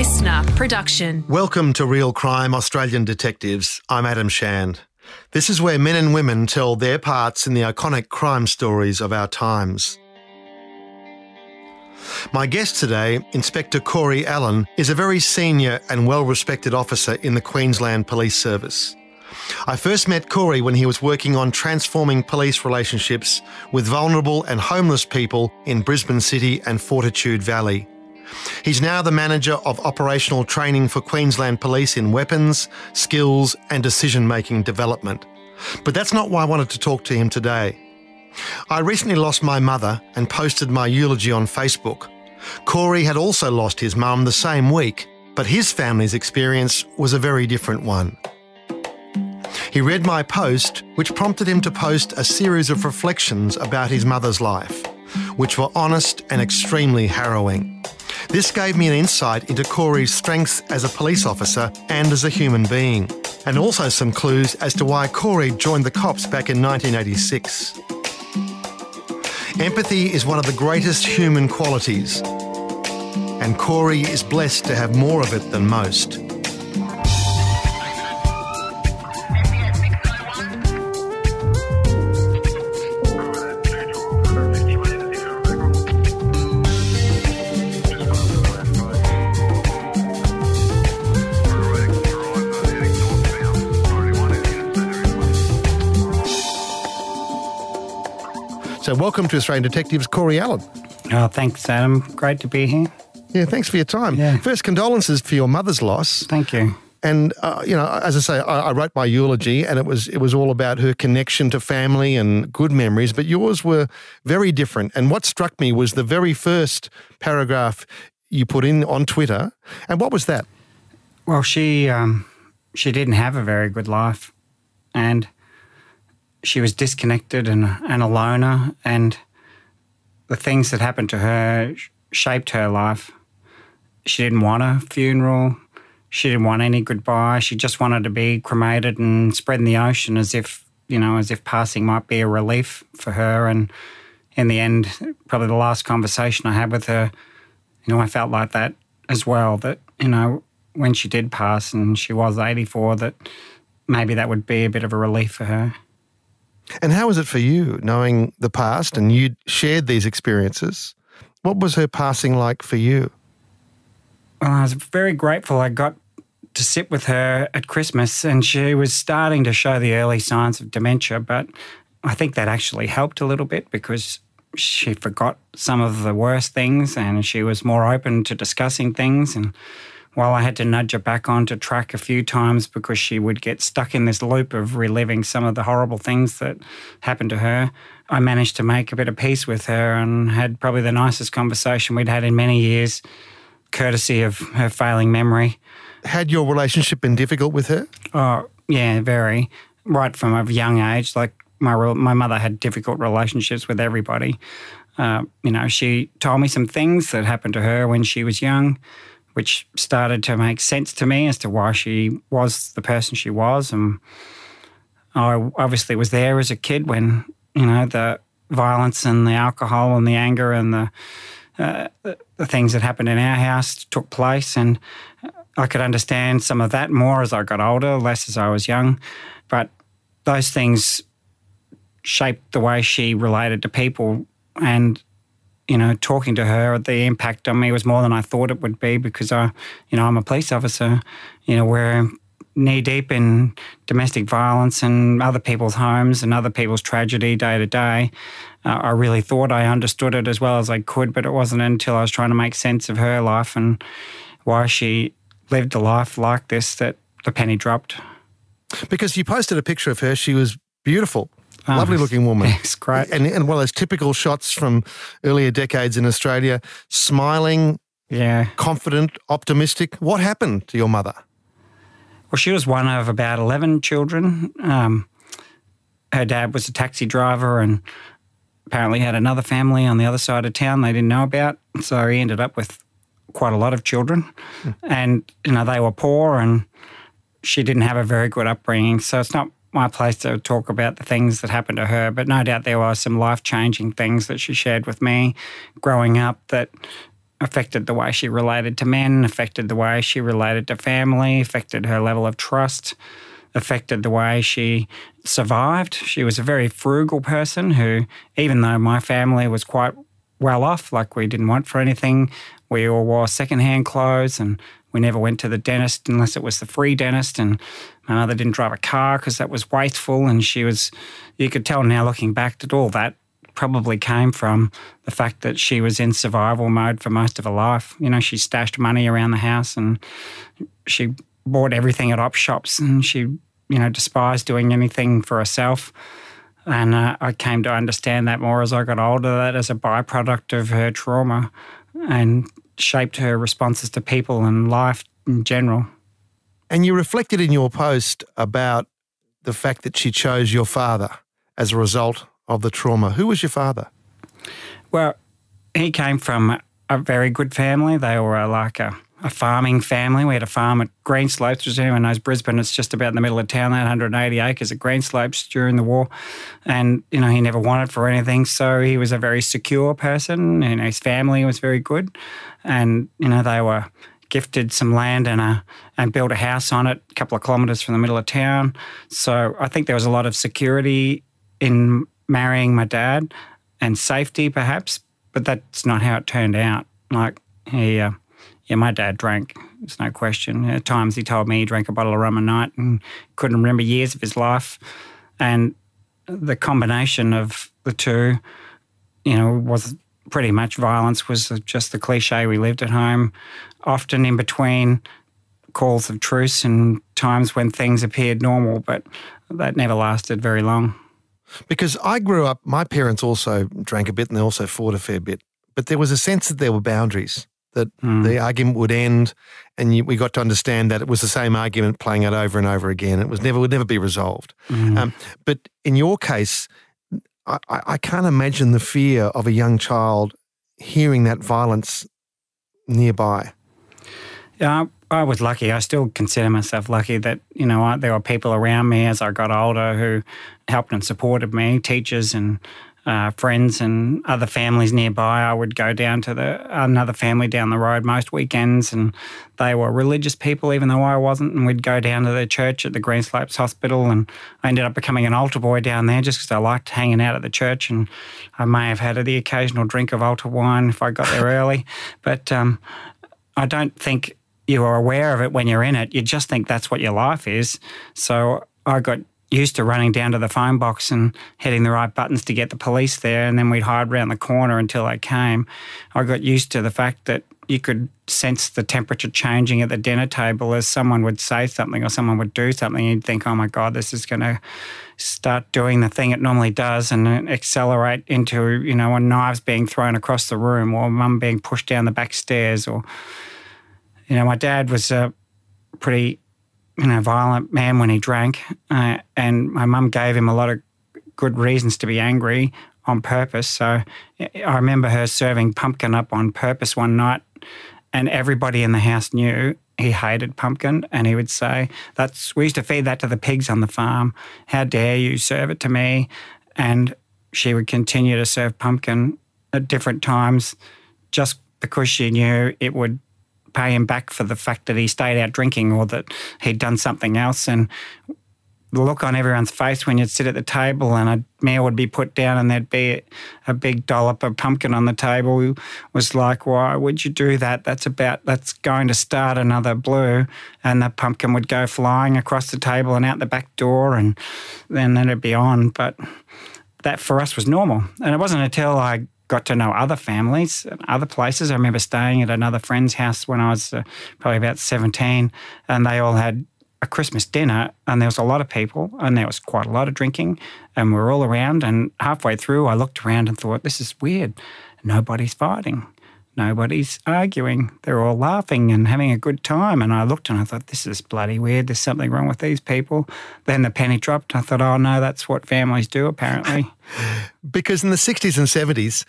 LiSTNR production. Welcome to Real Crime Australian Detectives. I'm Adam Shand. This is where men and women tell their parts in the iconic crime stories of our times. My guest today, Inspector Corey Allen, is a very senior and well respected officer in the Queensland Police Service. I first met Corey when he was working on transforming police relationships with vulnerable and homeless people in Brisbane City and Fortitude Valley. He's now the manager of operational training for Queensland Police in weapons, skills, and decision making development. But that's not why I wanted to talk to him today. I recently lost my mother and posted my eulogy on Facebook. Corey had also lost his mum the same week, but his family's experience was a very different one. He read my post, which prompted him to post a series of reflections about his mother's life, which were honest and extremely harrowing. This gave me an insight into Corey's strengths as a police officer and as a human being, and also some clues as to why Corey joined the cops back in 1986. Empathy is one of the greatest human qualities, and Corey is blessed to have more of it than most. So, welcome to Australian Detectives, Corey Allen. Oh, thanks, Adam. Great to be here. Yeah, thanks for your time. Yeah. First, condolences for your mother's loss. Thank you. And uh, you know, as I say, I, I wrote my eulogy, and it was it was all about her connection to family and good memories. But yours were very different. And what struck me was the very first paragraph you put in on Twitter. And what was that? Well, she um, she didn't have a very good life, and she was disconnected and, and a loner, and the things that happened to her sh- shaped her life. She didn't want a funeral. She didn't want any goodbye. She just wanted to be cremated and spread in the ocean as if, you know, as if passing might be a relief for her. And in the end, probably the last conversation I had with her, you know, I felt like that as well. That, you know, when she did pass and she was 84, that maybe that would be a bit of a relief for her. And how was it for you, knowing the past and you shared these experiences? What was her passing like for you? Well, I was very grateful I got to sit with her at Christmas and she was starting to show the early signs of dementia, but I think that actually helped a little bit because she forgot some of the worst things and she was more open to discussing things and while I had to nudge her back onto track a few times because she would get stuck in this loop of reliving some of the horrible things that happened to her, I managed to make a bit of peace with her and had probably the nicest conversation we'd had in many years, courtesy of her failing memory. Had your relationship been difficult with her? Oh, yeah, very. Right from a young age, like my my mother had difficult relationships with everybody. Uh, you know, she told me some things that happened to her when she was young which started to make sense to me as to why she was the person she was. And I obviously was there as a kid when, you know, the violence and the alcohol and the anger and the, uh, the things that happened in our house took place. And I could understand some of that more as I got older, less as I was young. But those things shaped the way she related to people and you know, talking to her, the impact on me was more than I thought it would be because I, you know, I'm a police officer. You know, we're knee deep in domestic violence and other people's homes and other people's tragedy day to day. Uh, I really thought I understood it as well as I could, but it wasn't until I was trying to make sense of her life and why she lived a life like this that the penny dropped. Because you posted a picture of her, she was beautiful. Oh, Lovely looking woman. Yes, great. And, and one of those typical shots from earlier decades in Australia, smiling, yeah, confident, optimistic. What happened to your mother? Well, she was one of about 11 children. Um, her dad was a taxi driver and apparently had another family on the other side of town they didn't know about. So he ended up with quite a lot of children. Mm. And, you know, they were poor and she didn't have a very good upbringing. So it's not my place to talk about the things that happened to her, but no doubt there were some life changing things that she shared with me growing up that affected the way she related to men, affected the way she related to family, affected her level of trust, affected the way she survived. She was a very frugal person who, even though my family was quite well off, like we didn't want for anything, we all wore secondhand clothes and we never went to the dentist unless it was the free dentist. And my mother didn't drive a car because that was wasteful. And she was, you could tell now looking back that all that probably came from the fact that she was in survival mode for most of her life. You know, she stashed money around the house and she bought everything at op shops and she, you know, despised doing anything for herself. And uh, I came to understand that more as I got older, that as a byproduct of her trauma and shaped her responses to people and life in general. And you reflected in your post about the fact that she chose your father as a result of the trauma. Who was your father? Well, he came from a very good family. They were like a, a farming family. We had a farm at Greenslopes, which anyone knows Brisbane. It's just about in the middle of town. They 180 acres at Greenslopes during the war, and you know he never wanted for anything. So he was a very secure person, and his family was very good, and you know they were gifted some land and a and built a house on it a couple of kilometres from the middle of town. So I think there was a lot of security in marrying my dad and safety, perhaps, but that's not how it turned out. Like, he, uh, yeah, my dad drank, there's no question. At times he told me he drank a bottle of rum a night and couldn't remember years of his life. And the combination of the two, you know, was pretty much violence was just the cliche we lived at home, often in between calls of truce and times when things appeared normal, but that never lasted very long. Because I grew up, my parents also drank a bit and they also fought a fair bit. But there was a sense that there were boundaries, that mm. the argument would end and you, we got to understand that it was the same argument playing out over and over again. It was never would never be resolved. Mm. Um, but in your case, I, I can't imagine the fear of a young child hearing that violence nearby. Yeah, I was lucky. I still consider myself lucky that, you know, there were people around me as I got older who helped and supported me, teachers and uh, friends and other families nearby. I would go down to the another family down the road most weekends, and they were religious people, even though I wasn't. And we'd go down to the church at the Greenslopes Hospital, and I ended up becoming an altar boy down there just because I liked hanging out at the church. And I may have had the occasional drink of altar wine if I got there early, but um, I don't think you are aware of it when you're in it. You just think that's what your life is. So I got used to running down to the phone box and hitting the right buttons to get the police there, and then we'd hide around the corner until they came. I got used to the fact that you could sense the temperature changing at the dinner table as someone would say something or someone would do something. You'd think, oh my God, this is going to start doing the thing it normally does and accelerate into, you know, a knives being thrown across the room or mum being pushed down the back stairs or you know, my dad was a pretty, you know, violent man when he drank, uh, and my mum gave him a lot of good reasons to be angry on purpose. So I remember her serving pumpkin up on purpose one night, and everybody in the house knew he hated pumpkin, and he would say, "That's we used to feed that to the pigs on the farm. How dare you serve it to me?" And she would continue to serve pumpkin at different times, just because she knew it would pay him back for the fact that he stayed out drinking or that he'd done something else. And the look on everyone's face when you'd sit at the table and a meal would be put down and there'd be a big dollop of pumpkin on the table was like, why would you do that? That's about, that's going to start another blue. And the pumpkin would go flying across the table and out the back door and then it'd be on. But that for us was normal. And it wasn't until I got to know other families, other places. I remember staying at another friend's house when I was uh, probably about 17, and they all had a Christmas dinner, and there was a lot of people, and there was quite a lot of drinking, and we were all around. And halfway through, I looked around and thought, this is weird. Nobody's fighting. Nobody's arguing. They're all laughing and having a good time. And I looked and I thought, this is bloody weird. There's something wrong with these people. Then the penny dropped. I thought, oh no, that's what families do apparently. because in the 60s and 70s,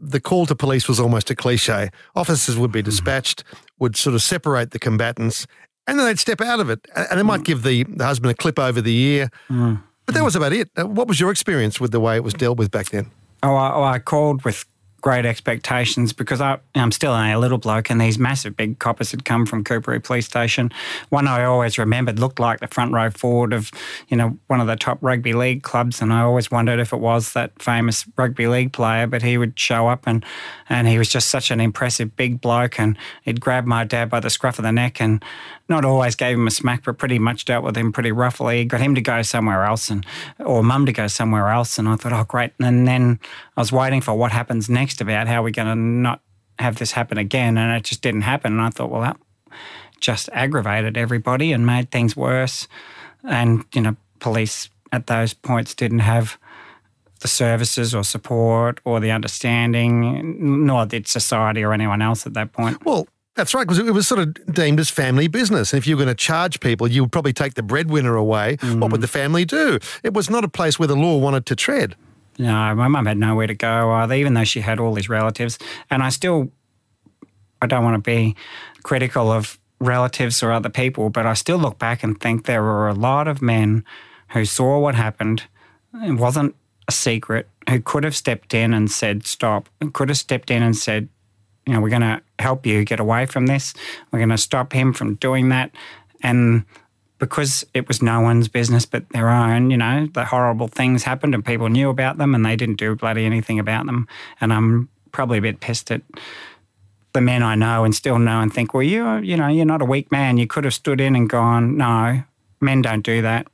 the call to police was almost a cliche. Officers would be hmm. dispatched, would sort of separate the combatants, and then they'd step out of it. And they might hmm. give the, the husband a clip over the ear. Mm. But that was about it. What was your experience with the way it was dealt with back then? Oh, I, oh, I called with great expectations because I, I'm still only a little bloke and these massive big coppers had come from Coorparoo Police Station. One I always remembered looked like the front row forward of, you know, one of the top rugby league clubs and I always wondered if it was that famous rugby league player, but he would show up and, and he was just such an impressive big bloke and he'd grab my dad by the scruff of the neck and not always gave him a smack, but pretty much dealt with him pretty roughly. Got him to go somewhere else and or mum to go somewhere else. And I thought, oh great. And then I was waiting for what happens next about how we're gonna not have this happen again. And it just didn't happen. And I thought, well that just aggravated everybody and made things worse. And, you know, police at those points didn't have the services or support or the understanding, nor did society or anyone else at that point. Well, that's right, because it was sort of deemed as family business. And if you were going to charge people, you would probably take the breadwinner away. Mm. What would the family do? It was not a place where the law wanted to tread. No, my mum had nowhere to go either, even though she had all these relatives. And I still, I don't want to be critical of relatives or other people, but I still look back and think there were a lot of men who saw what happened. It wasn't a secret, who could have stepped in and said, stop, and could have stepped in and said, you know, we're going to help you get away from this. We're going to stop him from doing that. And because it was no one's business but their own, you know, the horrible things happened and people knew about them and they didn't do bloody anything about them. And I'm probably a bit pissed at the men I know and still know and think, well, you, you know, you're not a weak man. You could have stood in and gone, no, men don't do that.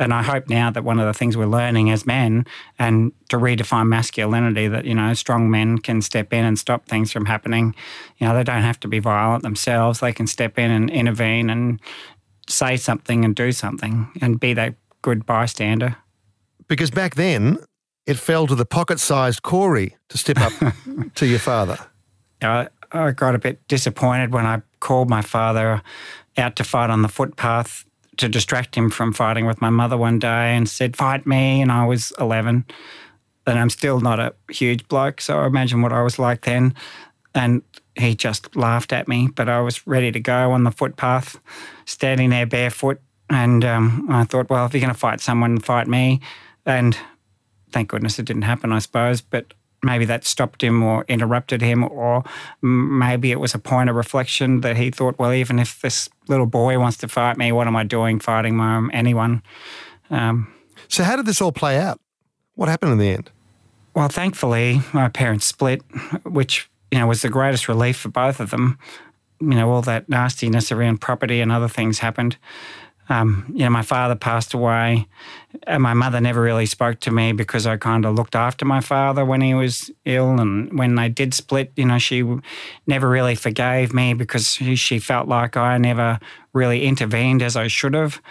And I hope now that one of the things we're learning as men and to redefine masculinity that, you know, strong men can step in and stop things from happening. You know, they don't have to be violent themselves. They can step in and intervene and say something and do something and be that good bystander. Because back then, it fell to the pocket sized Corey to step up to your father. I, I got a bit disappointed when I called my father out to fight on the footpath to distract him from fighting with my mother one day and said, Fight me. And I was 11. And I'm still not a huge bloke. So imagine what I was like then. And he just laughed at me. But I was ready to go on the footpath, standing there barefoot. And um, I thought, well, if you're going to fight someone, fight me. And thank goodness it didn't happen, I suppose. But maybe that stopped him or interrupted him, or maybe it was a point of reflection that he thought, well, even if this little boy wants to fight me, what am I doing fighting my, anyone? Um, so, how did this all play out? What happened in the end? Well, thankfully, my parents split, which you know was the greatest relief for both of them. You know, all that nastiness around property and other things happened. Um, you know, my father passed away. And my mother never really spoke to me because I kind of looked after my father when he was ill. And when they did split, you know, she never really forgave me because she felt like I never really intervened as I should have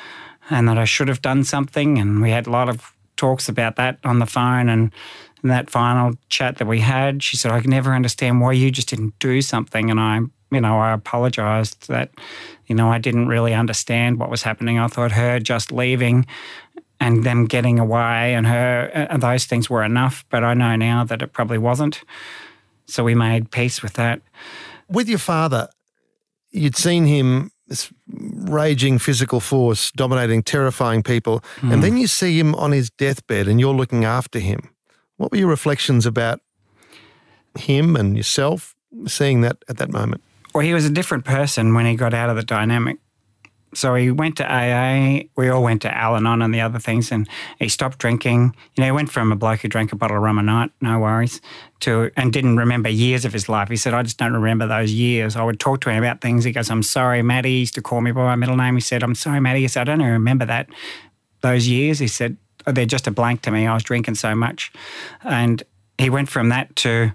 and that I should have done something. And we had a lot of talks about that on the phone. And in that final chat that we had, she said, I can never understand why you just didn't do something. And I you know, I apologized that, you know, I didn't really understand what was happening. I thought her just leaving and them getting away and her, and uh, those things were enough. But I know now that it probably wasn't. So we made peace with that. With your father, you'd seen him this raging physical force, dominating, terrifying people, mm. and hmm. then you see him on his deathbed and you're looking after him. What were your reflections about him and yourself seeing that at that moment? Well, he was a different person when he got out of the dynamic. So he went to AA. We all went to Al Anon and the other things, and he stopped drinking. You know, he went from a bloke who drank a bottle of rum a night, no worries, to and didn't remember years of his life. He said, "I just don't remember those years." I would talk to him about things. He goes, "I'm sorry, Maddie." He used to call me by my middle name. He said, "I'm sorry, Maddie." He said, "I don't even remember that those years." He said, oh, "They're just a blank to me. I was drinking so much," and he went from that to,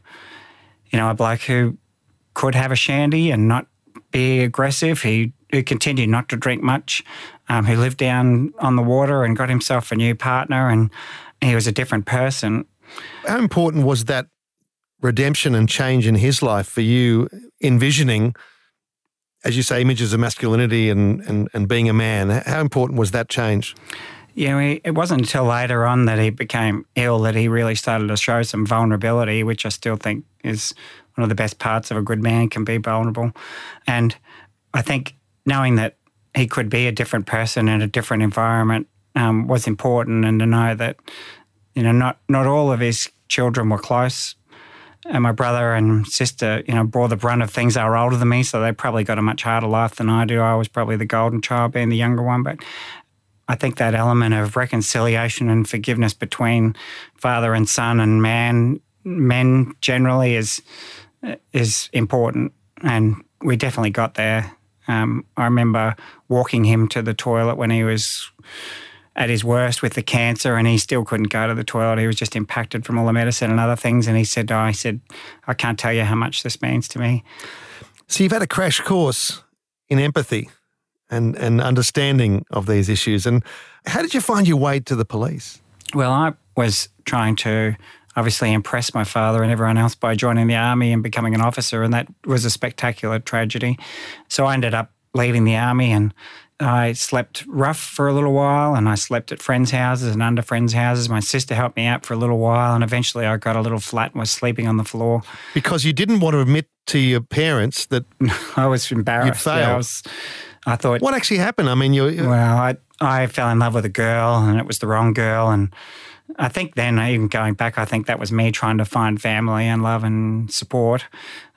you know, a bloke who could have a shandy and not be aggressive. He, he continued not to drink much. Um, he lived down on the water and got himself a new partner, and he was a different person. How important was that redemption and change in his life for you, envisioning, as you say, images of masculinity and, and, and being a man? How important was that change? Yeah, it wasn't until later on that he became ill that he really started to show some vulnerability, which I still think is one of the best parts of a good man can be vulnerable. And I think knowing that he could be a different person in a different environment um, was important, and to know that you know not not all of his children were close, and my brother and sister, you know, bore the brunt of things. They were older than me, so they probably got a much harder life than I do. I was probably the golden child, being the younger one, but I think that element of reconciliation and forgiveness between father and son and man, men generally is is important, and we definitely got there. Um, I remember walking him to the toilet when he was at his worst with the cancer, and he still couldn't go to the toilet. He was just impacted from all the medicine and other things. And he said, oh, "I said, I can't tell you how much this means to me." So you've had a crash course in empathy and and understanding of these issues. And how did you find your way to the police? Well, I was trying to obviously impressed my father and everyone else by joining the army and becoming an officer, and that was a spectacular tragedy. So I ended up leaving the army and I slept rough for a little while and I slept at friends' houses and under friends' houses. My sister helped me out for a little while and eventually I got a little flat and was sleeping on the floor. Because you didn't want to admit to your parents that I was embarrassed. You failed. Yeah, I, was, I thought. What actually happened? I mean, you. Well, I, I fell in love with a girl and it was the wrong girl. And I think then, even going back, I think that was me trying to find family and love and support.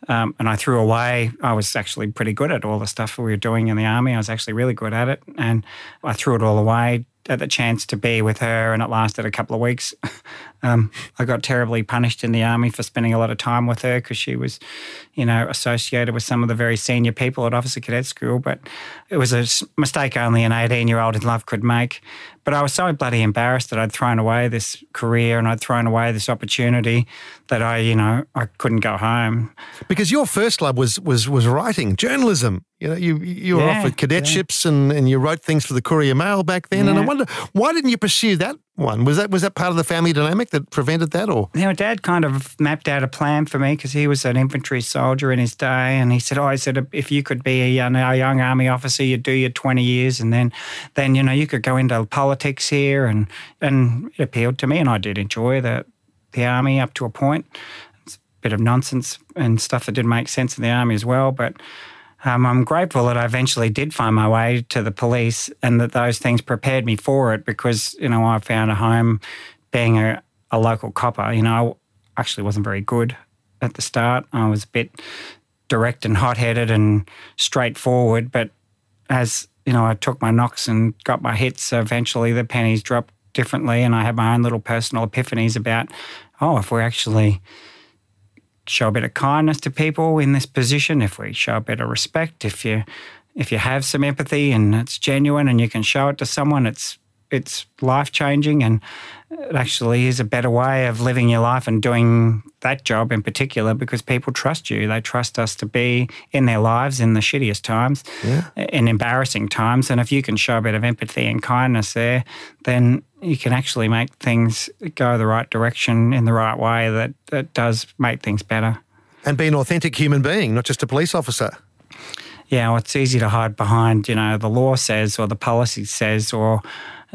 Um, and I threw away, I was actually pretty good at all the stuff we were doing in the army. I was actually really good at it. And I threw it all away at the chance to be with her, and it lasted a couple of weeks. um, I got terribly punished in the army for spending a lot of time with her because she was, you know, associated with some of the very senior people at Officer Cadet School. But it was a mistake only an 18 year old in love could make. But I was so bloody embarrassed that I'd thrown away this career and I'd thrown away this opportunity that I, you know, I couldn't go home. Because your first love was was was writing, journalism. You know, you you were yeah, offered cadetships yeah. and, and you wrote things for the Courier Mail back then. Yeah. And I wonder why didn't you pursue that one? Was that was that part of the family dynamic that prevented that, or? You Dad kind of mapped out a plan for me because he was an infantry soldier in his day, and he said, "Oh, I said if you could be a young, a young army officer, you'd do your twenty years, and then, then you know, you could go into politics here." And and it appealed to me, and I did enjoy the the army up to a point. It's a bit of nonsense and stuff that didn't make sense in the army as well, but. Um, I'm grateful that I eventually did find my way to the police and that those things prepared me for it because, you know, I found a home being a, a local copper. You know, I actually wasn't very good at the start. I was a bit direct and hot headed and straightforward. But as, you know, I took my knocks and got my hits, eventually the pennies dropped differently. And I had my own little personal epiphanies about, oh, if we're actually show a bit of kindness to people in this position, if we show a bit of respect, if you if you have some empathy and it's genuine and you can show it to someone, it's it's life changing and it actually is a better way of living your life and doing that job in particular because people trust you. They trust us to be in their lives in the shittiest times, yeah. in embarrassing times. And if you can show a bit of empathy and kindness there, then you can actually make things go the right direction in the right way that, that does make things better. And be an authentic human being, not just a police officer yeah, well, it's easy to hide behind, you know, the law says or the policy says or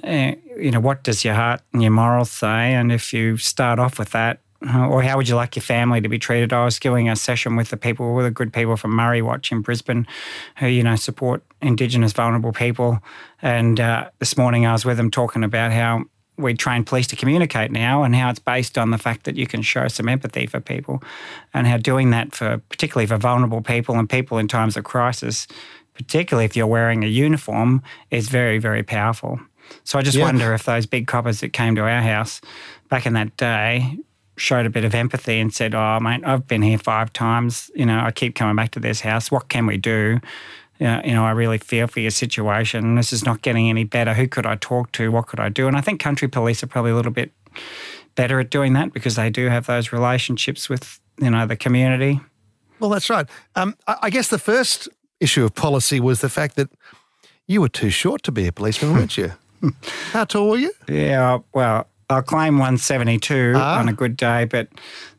uh, you know, what does your heart and your morals say? And if you start off with that, or how would you like your family to be treated? I was doing a session with the people, with the good people from Murri Watch in Brisbane, who you know support Indigenous vulnerable people. And uh, this morning I was with them talking about how we train police to communicate now, and how it's based on the fact that you can show some empathy for people, and how doing that for particularly for vulnerable people and people in times of crisis, particularly if you're wearing a uniform, is very very powerful. So I just yeah. wonder if those big coppers that came to our house back in that day showed a bit of empathy and said, "Oh, mate, I've been here five times. You know, I keep coming back to this house. What can we do?" You know, you know, I really feel for your situation. This is not getting any better. Who could I talk to? What could I do? And I think country police are probably a little bit better at doing that because they do have those relationships with you know the community. Well, that's right. Um, I guess the first issue of policy was the fact that you were too short to be a policeman, weren't you? How tall were you? Yeah, well, I'll claim 172 ah. on a good day, but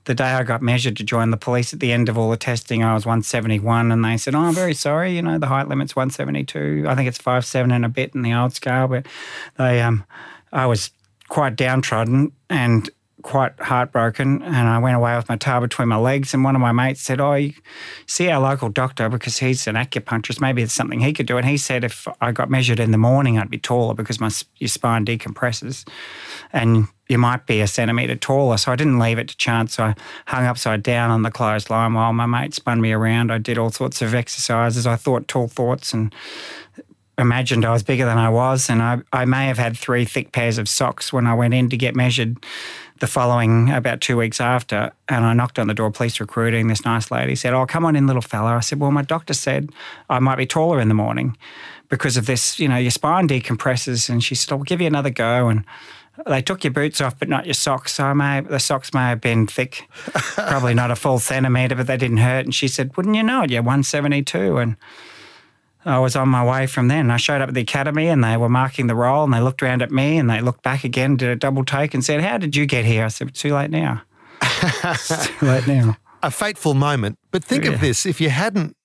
the day I got measured to join the police at the end of all the testing, I was 171, and they said, "Oh, I'm very sorry. You know, the height limit's 172. I think it's five seven and a bit in the old scale." But they, um, I was quite downtrodden, and quite heartbroken and I went away with my tail between my legs. And one of my mates said, Oh, see our local doctor because he's an acupuncturist. Maybe it's something he could do. And he said, If I got measured in the morning, I'd be taller because my your spine decompresses and you might be a centimetre taller. So I didn't leave it to chance. So I hung upside down on the clothesline while my mate spun me around. I did all sorts of exercises. I thought tall thoughts and imagined I was bigger than I was. And I, I may have had three thick pairs of socks when I went in to get measured the following about two weeks after. And I knocked on the door, police recruiting. This nice lady said, Oh, come on in, little fella. I said, Well, my doctor said I might be taller in the morning because of this, you know, your spine decompresses. And she said, I'll give you another go. And they took your boots off, but not your socks. So I may, the socks may have been thick, probably not a full centimetre, but they didn't hurt. And she said, Wouldn't you know it? You're 172. And I was on my way from then. I showed up at the academy and they were marking the roll and they looked around at me and they looked back again, did a double take and said, How did you get here? I said, Too late now. too late now. A fateful moment. But think yeah. of this if you hadn't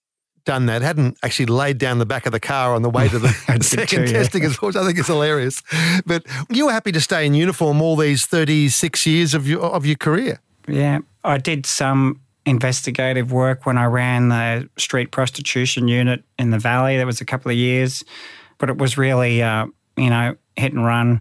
done that, hadn't actually laid down the back of the car on the way to the second too, testing, yeah. which I think is hilarious. But you were happy to stay in uniform all these 36 years of your, of your career. Yeah, I did some investigative work when I ran the street prostitution unit in the Valley. There was a couple of years, but it was really, uh, you know, hit and run,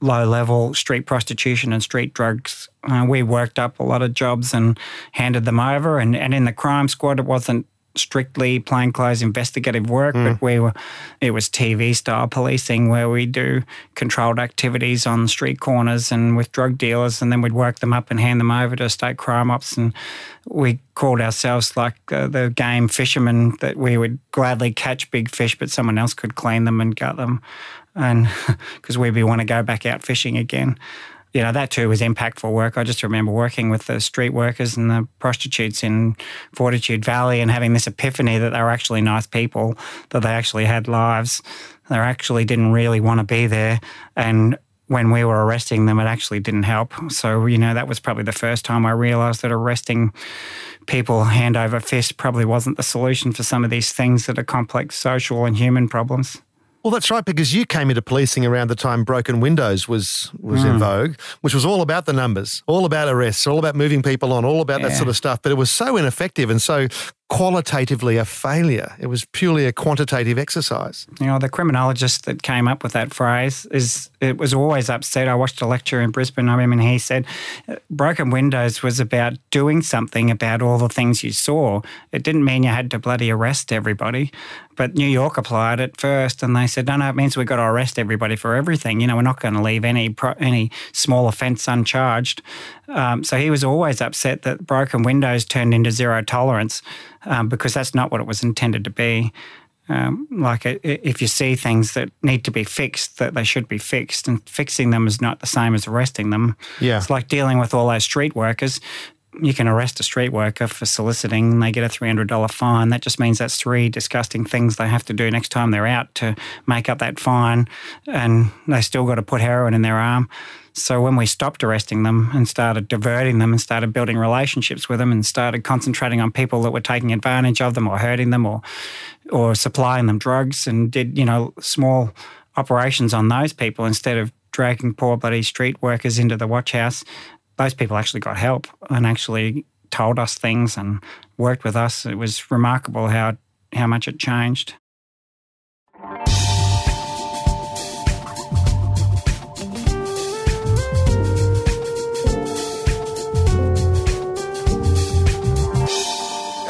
low level street prostitution and street drugs. Uh, we worked up a lot of jobs and handed them over. And, and in the crime squad, it wasn't strictly plainclothes investigative work, mm. but we were it was TV style policing where we do controlled activities on street corners and with drug dealers, and then we'd work them up and hand them over to state crime ops, and we called ourselves like uh, the game fishermen that we would gladly catch big fish, but someone else could clean them and gut them, and because we'd be want to go back out fishing again you know, that too was impactful work. I just remember working with the street workers and the prostitutes in Fortitude Valley and having this epiphany that they were actually nice people, that they actually had lives. They actually didn't really want to be there. And when we were arresting them, it actually didn't help. So, you know, that was probably the first time I realised that arresting people hand over fist probably wasn't the solution for some of these things that are complex social and human problems. Well, that's right, because you came into policing around the time broken windows was was mm. in hmm. vogue, which was all about the numbers, all about arrests, all about moving people on, all about yeah. that sort of stuff. But it was so ineffective and so qualitatively a failure. It was purely a quantitative exercise. You know, the criminologist that came up with that phrase is it was always upset. I watched a lecture in Brisbane. I mean, he said broken windows was about doing something about all the things you saw. It didn't mean you had to bloody arrest everybody. But New York applied it first, and they said, "No, no, it means we've got to arrest everybody for everything. You know, we're not going to leave any any small offence uncharged." Um, so he was always upset that broken windows turned into zero tolerance um, because that's not what it was intended to be. Um, like if you see things that need to be fixed, that they should be fixed, and fixing them is not the same as arresting them. Yeah, it's like dealing with all those street workers. You can arrest a street worker for soliciting, and they get a three hundred dollar fine. That just means that's three disgusting things they have to do next time they're out to make up that fine, and they still got to put heroin in their arm. So when we stopped arresting them and started diverting them and started building relationships with them and started concentrating on people that were taking advantage of them or hurting them or or supplying them drugs and did, you know, small operations on those people instead of dragging poor bloody street workers into the watch house, those people actually got help and actually told us things and worked with us. It was remarkable how how much it changed.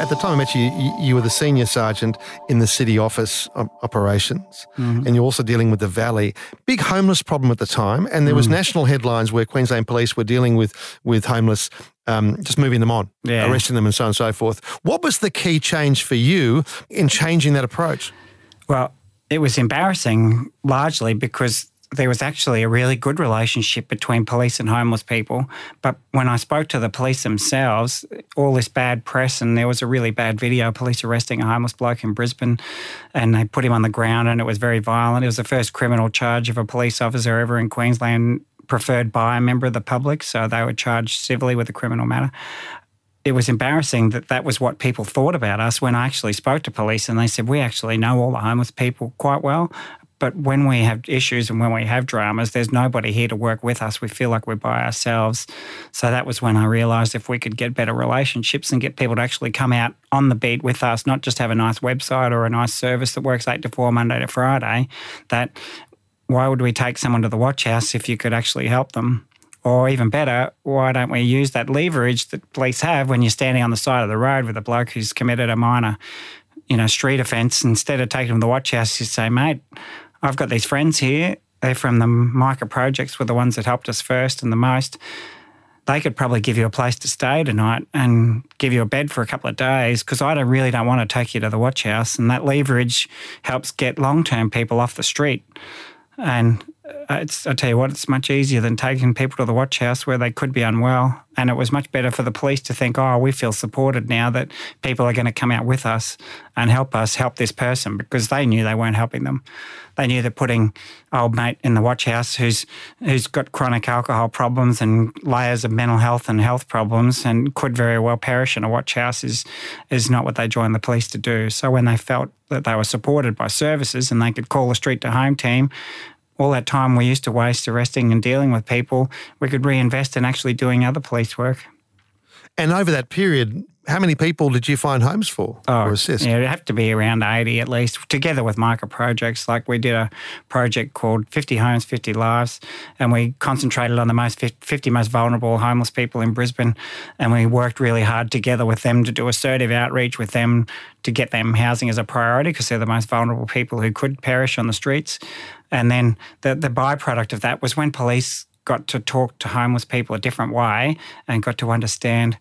At the time I met you, you, were the senior sergeant in the city office operations, mm-hmm. and you're also dealing with the valley. Big homeless problem at the time, and there was mm. national headlines where Queensland Police were dealing with with homeless, um, just moving them on, yeah. arresting them, and so on and so forth. What was the key change for you in changing that approach? Well, it was embarrassing largely because there was actually a really good relationship between police and homeless people. But when I spoke to the police themselves, all this bad press, and there was a really bad video police arresting a homeless bloke in Brisbane, and they put him on the ground, and it was very violent. It was the first criminal charge of a police officer ever in Queensland preferred by a member of the public, so they were charged civilly with a criminal matter it was embarrassing that that was what people thought about us when I actually spoke to police and they said, We actually know all the homeless people quite well But when we have issues and when we have dramas, there's nobody here to work with us. We feel like we're by ourselves. So that was when I realised if we could get better relationships and get people to actually come out on the beat with us, not just have a nice website or a nice service that works eight to four Monday to Friday, that why would we take someone to the watch house if you could actually help them? Or even better, why don't we use that leverage that police have when you're standing on the side of the road with a bloke who's committed a minor, you know, street offence? Instead of taking them to the watch house, you say, mate, I've got these friends here. They're from the Micah projects, were the ones that helped us first and the most. They could probably give you a place to stay tonight and give you a bed for a couple of days because I don't, really don't want to take you to the watch house. And that leverage helps get long term people off the street. And Uh, it's, I tell you what, it's much easier than taking people to the watch house where they could be unwell. And it was much better for the police to think, oh, we feel supported now that people are going to come out with us and help us help this person because they knew they weren't helping them. They knew that putting old mate in the watch house who's who's got chronic alcohol problems and layers of mental health and health problems and could very well perish in a watch house is is not what they joined the police to do. So when they felt that they were supported by services and they could call a street to home team all that time we used to waste arresting and dealing with people, we could reinvest in actually doing other police work. And over that period, how many people did you find homes for oh, or assist? Yeah, it'd have to be around 80 at least, together with Micah projects. Like we did a project called 50 Homes, 50 Lives, and we concentrated on the most 50 most vulnerable homeless people in Brisbane. And we worked really hard together with them to do assertive outreach with them to get them housing as a priority because they're the most vulnerable people who could perish on the streets. And then the, the byproduct of that was when police got to talk to homeless people a different way and got to understand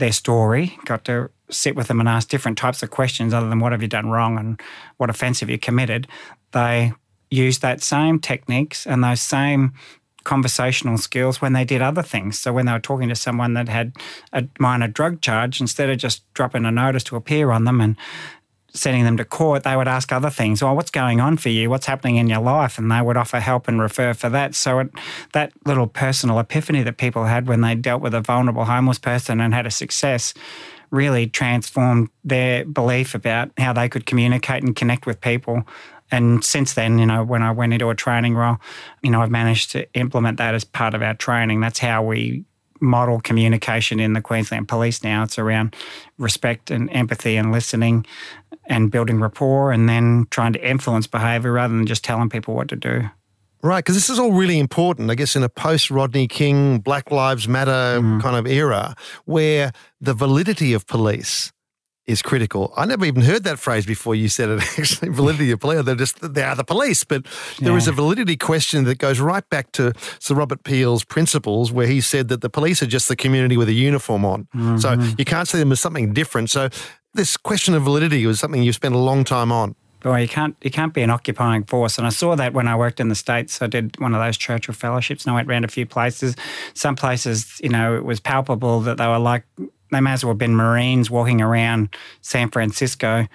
their story, got to sit with them and ask different types of questions other than what have you done wrong and what offence have you committed, they used that same techniques and those same conversational skills when they did other things. So when they were talking to someone that had a minor drug charge, instead of just dropping a notice to appear on them and sending them to court, they would ask other things. Well, what's going on for you? What's happening in your life? And they would offer help and refer for that. So it, that little personal epiphany that people had when they dealt with a vulnerable homeless person and had a success really transformed their belief about how they could communicate and connect with people. And since then, you know, when I went into a training role, you know, I've managed to implement that as part of our training. That's how we model communication in the Queensland Police now. It's around respect and empathy and listening and building rapport and then trying to influence behaviour rather than just telling people what to do. Right, because this is all really important, I guess, in a post Rodney King, Black Lives Matter mm. kind of era where the validity of police is critical. I never even heard that phrase before you said it. Actually, validity of police. They're just they are the police, but there yeah. is a validity question that goes right back to Sir Robert Peel's principles, where he said that the police are just the community with a uniform on. Mm-hmm. So you can't see them as something different. So this question of validity was something you spent a long time on. Well, you can't you can't be an occupying force, and I saw that when I worked in the states. I did one of those Churchill fellowships, and I went around a few places. Some places, you know, it was palpable that they were like they may as well have been Marines walking around San Francisco.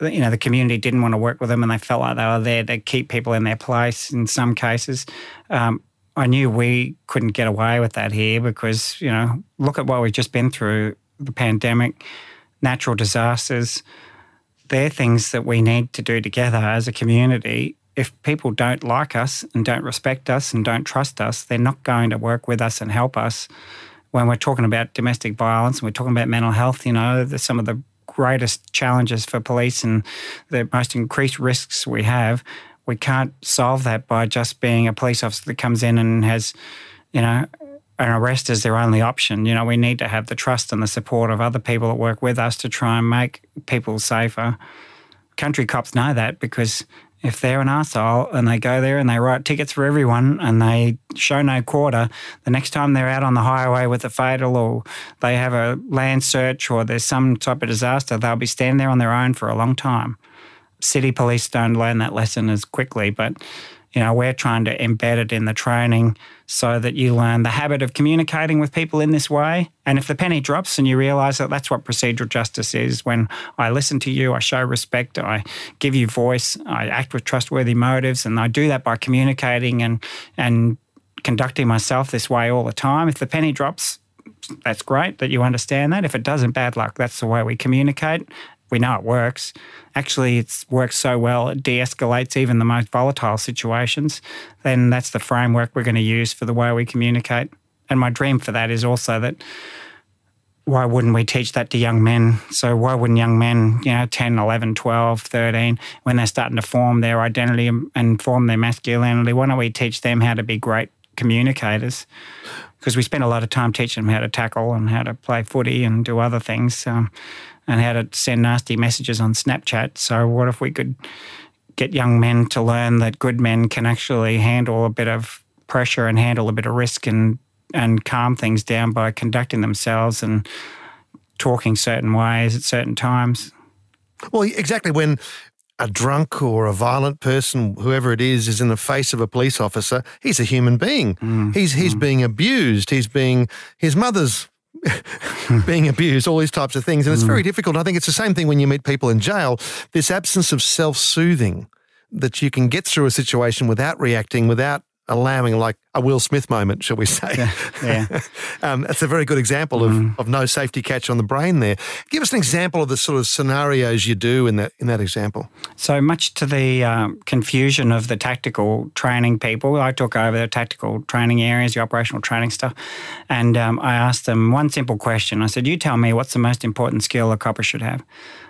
You know, the community didn't want to work with them, and they felt like they were there to keep people in their place. In some cases, um, I knew we couldn't get away with that here because you know, look at what we've just been through: the pandemic natural disasters, they're things that we need to do together as a community. If people don't like us and don't respect us and don't trust us, they're not going to work with us and help us. When we're talking about domestic violence and we're talking about mental health, you know, some of the greatest challenges for police and the most increased risks we have, we can't solve that by just being a police officer that comes in and has, you know, an arrest is their only option. You know, we need to have the trust and the support of other people that work with us to try and make people safer. Country cops know that because if they're an asshole and they go there and they write tickets for everyone and they show no quarter, the next time they're out on the highway with a fatal or they have a land search or there's some type of disaster, they'll be standing there on their own for a long time. City police don't learn that lesson as quickly, but you know, we're trying to embed it in the training so that you learn the habit of communicating with people in this way. And if the penny drops and you realize that that's what procedural justice is, when I listen to you, I show respect, I give you voice, I act with trustworthy motives, and I do that by communicating and and conducting myself this way all the time. If the penny drops, that's great that you understand that. If it doesn't, bad luck. That's the way we communicate we know it works. Actually, it works so well, it de escalates even the most volatile situations. Then that's the framework we're going to use for the way we communicate. And my dream for that is also that why wouldn't we teach that to young men? So why wouldn't young men, you know, 10, 11, 12, 13, when they're starting to form their identity and form their masculinity, why don't we teach them how to be great communicators? Because we spend a lot of time teaching them how to tackle and how to play footy and do other things um, and how to send nasty messages on Snapchat. So what if we could get young men to learn that good men can actually handle a bit of pressure and handle a bit of risk and and calm things down by conducting themselves and talking certain ways at certain times. Well, exactly. When a drunk or a violent person, whoever it is, is in the face of a police officer, he's a human being. Mm. He's he's mm. being abused. He's being his mother's being abused, all these types of things. And it's mm. very difficult. I think it's the same thing when you meet people in jail. This absence of self-soothing that you can get through a situation without reacting, without allowing like a Will Smith moment, shall we say? Yeah, yeah. um, that's a very good example of, mm. of no safety catch on the brain there. Give us an example of the sort of scenarios you do in that in that example. So much to the um, confusion of the tactical training people, I took over the tactical training areas, the operational training stuff, and um, I asked them one simple question. I said, "You tell me what's the most important skill a copper should have."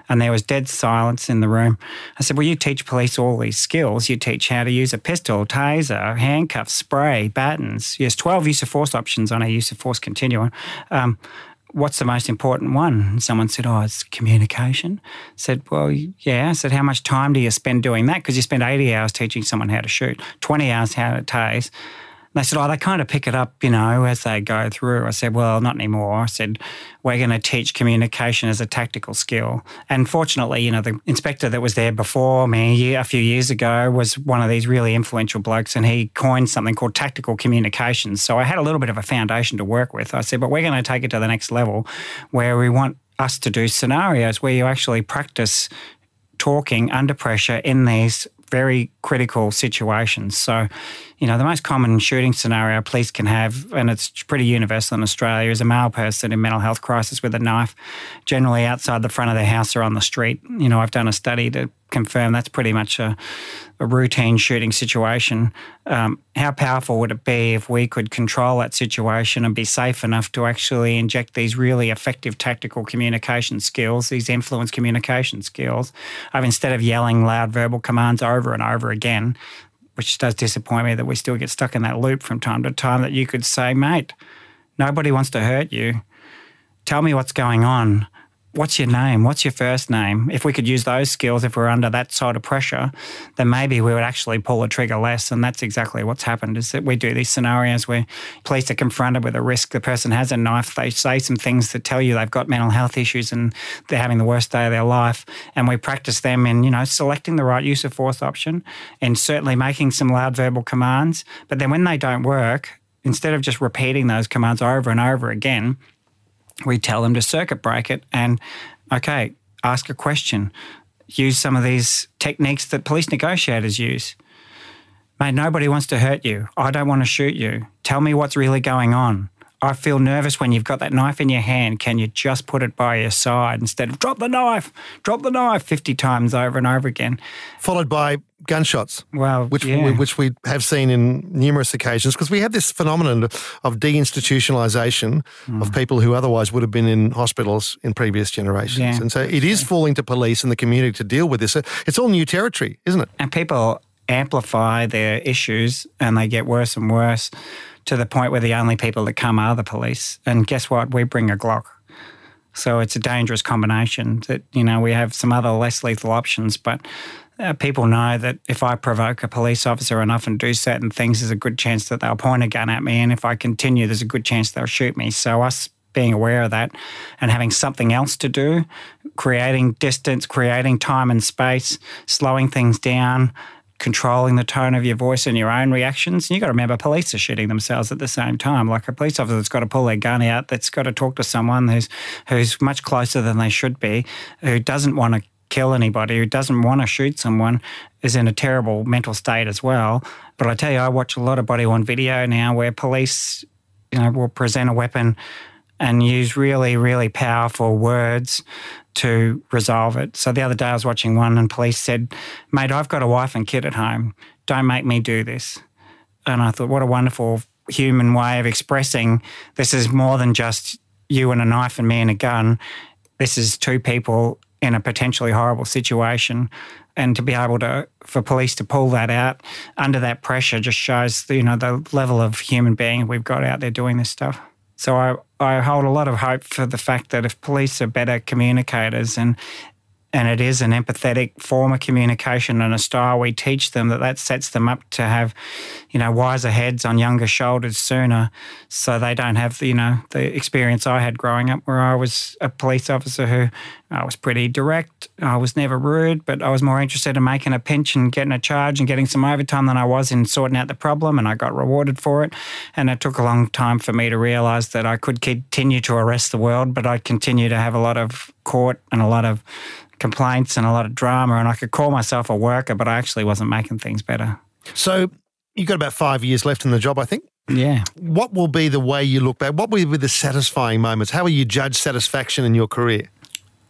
And there was dead silence in the room. I said, Well, you teach police all these skills. You teach how to use a pistol, taser, handcuffs, spray, batons. Yes, 12 use of force options on a use of force continuum. Um, what's the most important one? And someone said, Oh, it's communication. I said, Well, yeah. I said, How much time do you spend doing that? Because you spend 80 hours teaching someone how to shoot, 20 hours how to tase. They said, oh, they kind of pick it up, you know, as they go through. I said, well, not anymore. I said, we're going to teach communication as a tactical skill. And fortunately, you know, the inspector that was there before me a few years ago was one of these really influential blokes and he coined something called tactical communications. So I had a little bit of a foundation to work with. I said, but we're going to take it to the next level where we want us to do scenarios where you actually practice talking under pressure in these very critical situations. So, you know, the most common shooting scenario police can have, and it's pretty universal in Australia, is a male person in mental health crisis with a knife, generally outside the front of their house or on the street. You know, I've done a study to confirm that's pretty much a, a routine shooting situation. Um, how powerful would it be if we could control that situation and be safe enough to actually inject these really effective tactical communication skills, these influence communication skills, of instead of yelling loud verbal commands over and over again, which does disappoint me that we still get stuck in that loop from time to time, that you could say, mate, nobody wants to hurt you. Tell me what's going on. What's your name? What's your first name? If we could use those skills, if we're under that sort of pressure, then maybe we would actually pull the trigger less. And that's exactly what's happened is that we do these scenarios where police are confronted with a risk. The person has a knife. They say some things that tell you they've got mental health issues and they're having the worst day of their life. And we practice them in, you know, selecting the right use of force option and certainly making some loud verbal commands. But then when they don't work, instead of just repeating those commands over and over again, we tell them to circuit break it and, okay, ask a question. Use some of these techniques that police negotiators use. Mate, nobody wants to hurt you. I don't want to shoot you. Tell me what's really going on. I feel nervous when you've got that knife in your hand. Can you just put it by your side instead of drop the knife, drop the knife 50 times over and over again? Followed by gunshots. Well, which yeah. we, which we have seen in numerous occasions because we have this phenomenon of deinstitutionalization mm. of people who otherwise would have been in hospitals in previous generations. Yeah, and so it is falling to police and the community to deal with this. It's all new territory, isn't it? And people amplify their issues and they get worse and worse to the point where the only people that come are the police. And guess what? We bring a Glock. So it's a dangerous combination that, you know, we have some other less lethal options, but uh, people know that if I provoke a police officer enough and do certain things, there's a good chance that they'll point a gun at me. And if I continue, there's a good chance they'll shoot me. So us being aware of that and having something else to do, creating distance, creating time and space, slowing things down, controlling the tone of your voice and your own reactions. And you've got to remember, police are shooting themselves at the same time. Like a police officer that's got to pull their gun out, that's got to talk to someone who's who's much closer than they should be, who doesn't want to kill anybody, who doesn't want to shoot someone, is in a terrible mental state as well. But I tell you, I watch a lot of body worn video now where police, you know, will present a weapon and use really, really powerful words to resolve it. So the other day I was watching one and police said, Mate, I've got a wife and kid at home. Don't make me do this. And I thought, what a wonderful human way of expressing this is more than just you and a knife and me and a gun. This is two people in a potentially horrible situation. And to be able to, for police to pull that out under that pressure just shows, you know, the level of human being we've got out there doing this stuff. So I, I hold a lot of hope for the fact that if police are better communicators and and it is an empathetic form of communication and a style we teach them that that sets them up to have you know wiser heads on younger shoulders sooner so they don't have you know the experience I had growing up where I was a police officer who I was pretty direct I was never rude but I was more interested in making a pinch and getting a charge and getting some overtime than I was in sorting out the problem and I got rewarded for it. And it took a long time for me to realize that I could continue to arrest the world but I'd continue to have a lot of court and a lot of complaints and a lot of drama, and I could call myself a worker, but I actually wasn't making things better. So you've got about five years left in the job, I think. Yeah. What will be the way you look back? What will be the satisfying moments? How will you judge satisfaction in your career?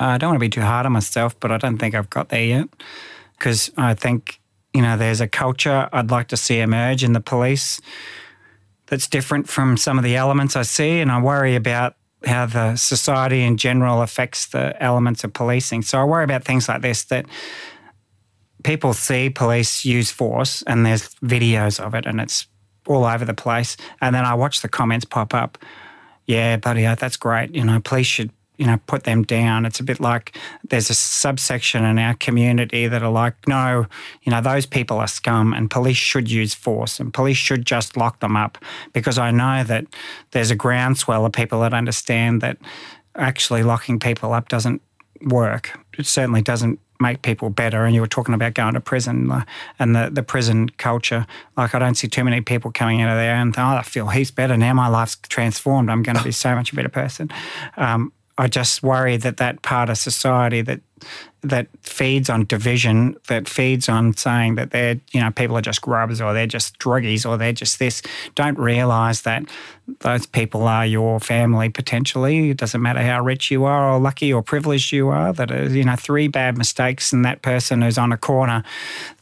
I don't want to be too hard on myself, but I don't think I've got there yet because I think, you know, there's a culture I'd like to see emerge in the police that's different from some of the elements I see. And I worry about how the society in general affects the elements of policing. So I worry about things like this that people see police use force and there's videos of it and it's all over the place. And then I watch the comments pop up. Yeah, buddy, that's great. You know, police should you know, put them down. It's a bit like there's a subsection in our community that are like, no, you know, those people are scum and police should use force and police should just lock them up because I know that there's a groundswell of people that understand that actually locking people up doesn't work. It certainly doesn't make people better. And you were talking about going to prison uh, and the, the prison culture. Like, I don't see too many people coming out of there and, oh, I feel heaps better now. My life's transformed. I'm going to be so much a better person. Um, I just worry that that part of society that that feeds on division, that feeds on saying that they're, you know, people are just grubs or they're just druggies or they're just this, don't realise that those people are your family potentially. It doesn't matter how rich you are or lucky or privileged you are, that, is, you know, three bad mistakes and that person who's on a corner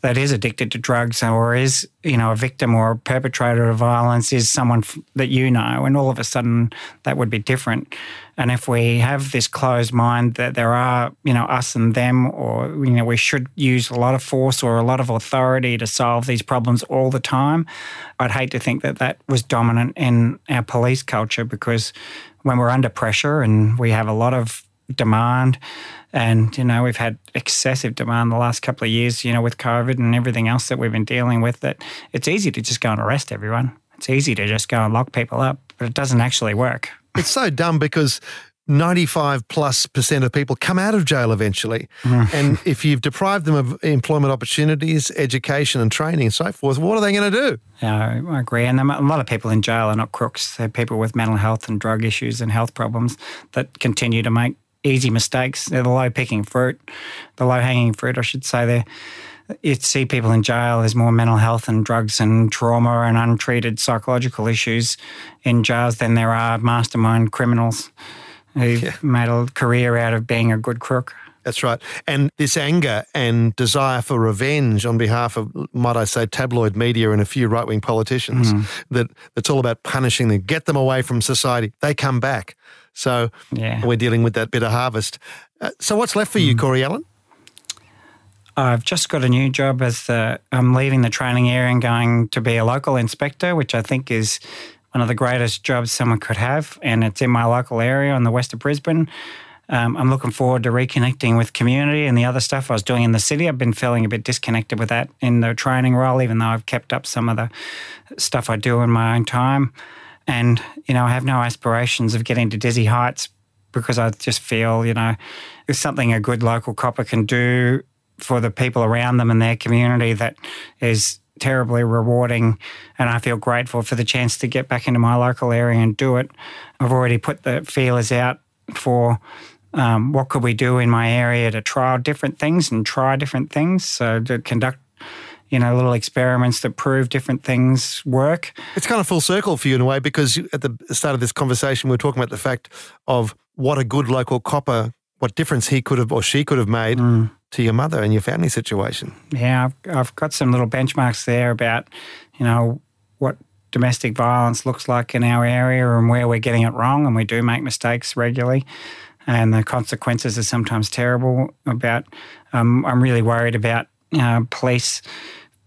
that is addicted to drugs or is, you know, a victim or a perpetrator of violence is someone that you know. And all of a sudden that would be different. And if we have this closed mind that there are, you know, us and them, or, you know, we should use a lot of force or a lot of authority to solve these problems all the time, I'd hate to think that that was dominant in our police culture because when we're under pressure and we have a lot of demand and you know we've had excessive demand the last couple of years you know with covid and everything else that we've been dealing with that it's easy to just go and arrest everyone. It's easy to just go and lock people up but it doesn't actually work it's so dumb because 95 plus percent of people come out of jail eventually. Mm. And if you've deprived them of employment opportunities, education and training and so forth, what are they going to do? Yeah, I agree. And a lot of people in jail are not crooks. They're people with mental health and drug issues and health problems that continue to make easy mistakes. They're the low picking fruit, the low hanging fruit, I should say. They're, you see people in jail, there's more mental health and drugs and trauma and untreated psychological issues in jails than there are mastermind criminals who've yeah. made a career out of being a good crook. That's right. And this anger and desire for revenge on behalf of, might I say, tabloid media and a few right wing politicians, mm. that it's all about punishing them, get them away from society. They come back. So yeah. we're dealing with that bit of harvest. Uh, so what's left for mm. you, Corey Allen? I've just got a new job as the, I'm leaving the training area and going to be a local inspector, which I think is one of the greatest jobs someone could have, and it's in my local area on the west of Brisbane. Um, I'm looking forward to reconnecting with community and the other stuff I was doing in the city. I've been feeling a bit disconnected with that in the training role, even though I've kept up some of the stuff I do in my own time. And, you know, I have no aspirations of getting to dizzy heights because I just feel, you know, it's something a good local copper can do for the people around them and their community that is terribly rewarding and I feel grateful for the chance to get back into my local area and do it. I've already put the feelers out for um, what could we do in my area to try different things and try different things. So to conduct, you know, little experiments that prove different things work. It's kind of full circle for you in a way because at the start of this conversation, we're talking about the fact of what a good local copper, what difference he could have or she could have made mm. To your mother and your family situation. Yeah, I've, I've got some little benchmarks there about, you know, what domestic violence looks like in our area and where we're getting it wrong, and we do make mistakes regularly and the consequences are sometimes terrible. About, um, I'm really worried about uh, police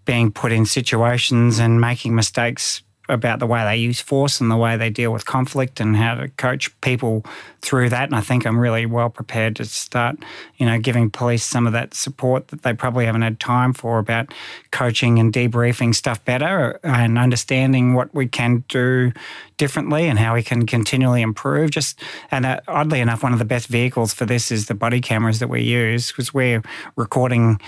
being put in situations and making mistakes about the way they use force and the way they deal with conflict and how to coach people through that. And I think I'm really well prepared to start, you know, giving police some of that support that they probably haven't had time for about coaching and debriefing stuff better and understanding what we can do differently and how we can continually improve. Just and uh, oddly enough, one of the best vehicles for this is the body cameras that we use because we're recording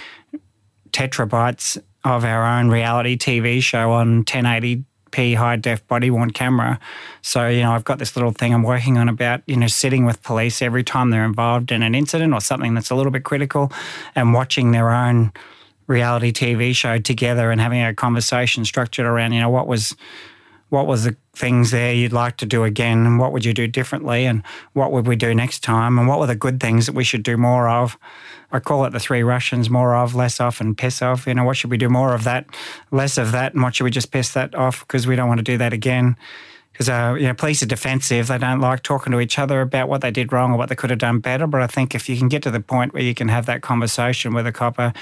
tetrabytes of our own reality TV show on 1080 P high def body worn camera. So, you know, I've got this little thing I'm working on about, you know, sitting with police every time they're involved in an incident or something that's a little bit critical and watching their own reality TV show together and having a conversation structured around, you know, what was what was the things there you'd like to do again and what would you do differently and what would we do next time and what were the good things that we should do more of I call it the three Russians more of, less off, and piss off. You know, what should we do more of that, less of that, and what should we just piss that off because we don't want to do that again? Because uh, you know, police are defensive. They don't like talking to each other about what they did wrong or what they could have done better. But I think if you can get to the point where you can have that conversation with a copper,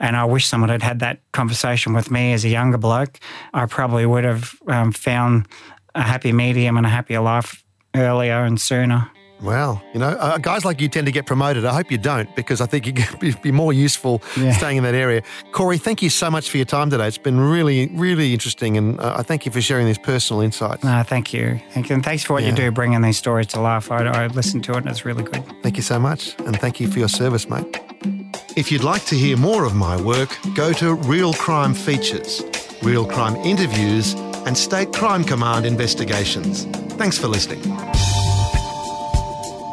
and I wish someone had had that conversation with me as a younger bloke, I probably would have um, found a happy medium and a happier life earlier and sooner. Well, you know, uh, guys like you tend to get promoted. I hope you don't because I think you'd be more useful yeah. staying in that area. Corey, thank you so much for your time today. It's been really, really interesting, and uh, I thank you for sharing these personal insights. No, thank you. Thank you. And thanks for what yeah. you do, bringing these stories to life. I, I listened to it, and it's really good. Thank you so much, and thank you for your service, mate. If you'd like to hear more of my work, go to Real Crime Features, Real Crime Interviews, and State Crime Command Investigations. Thanks for listening.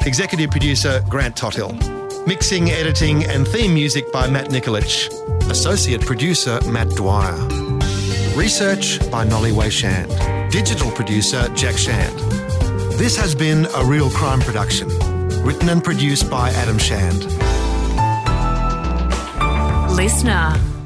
Executive producer Grant Tothill. Mixing, editing, and theme music by Matt Nikolic. Associate producer Matt Dwyer. Research by Nolly Wei Shand. Digital producer Jack Shand. This has been a real crime production. Written and produced by Adam Shand. LiSTNR.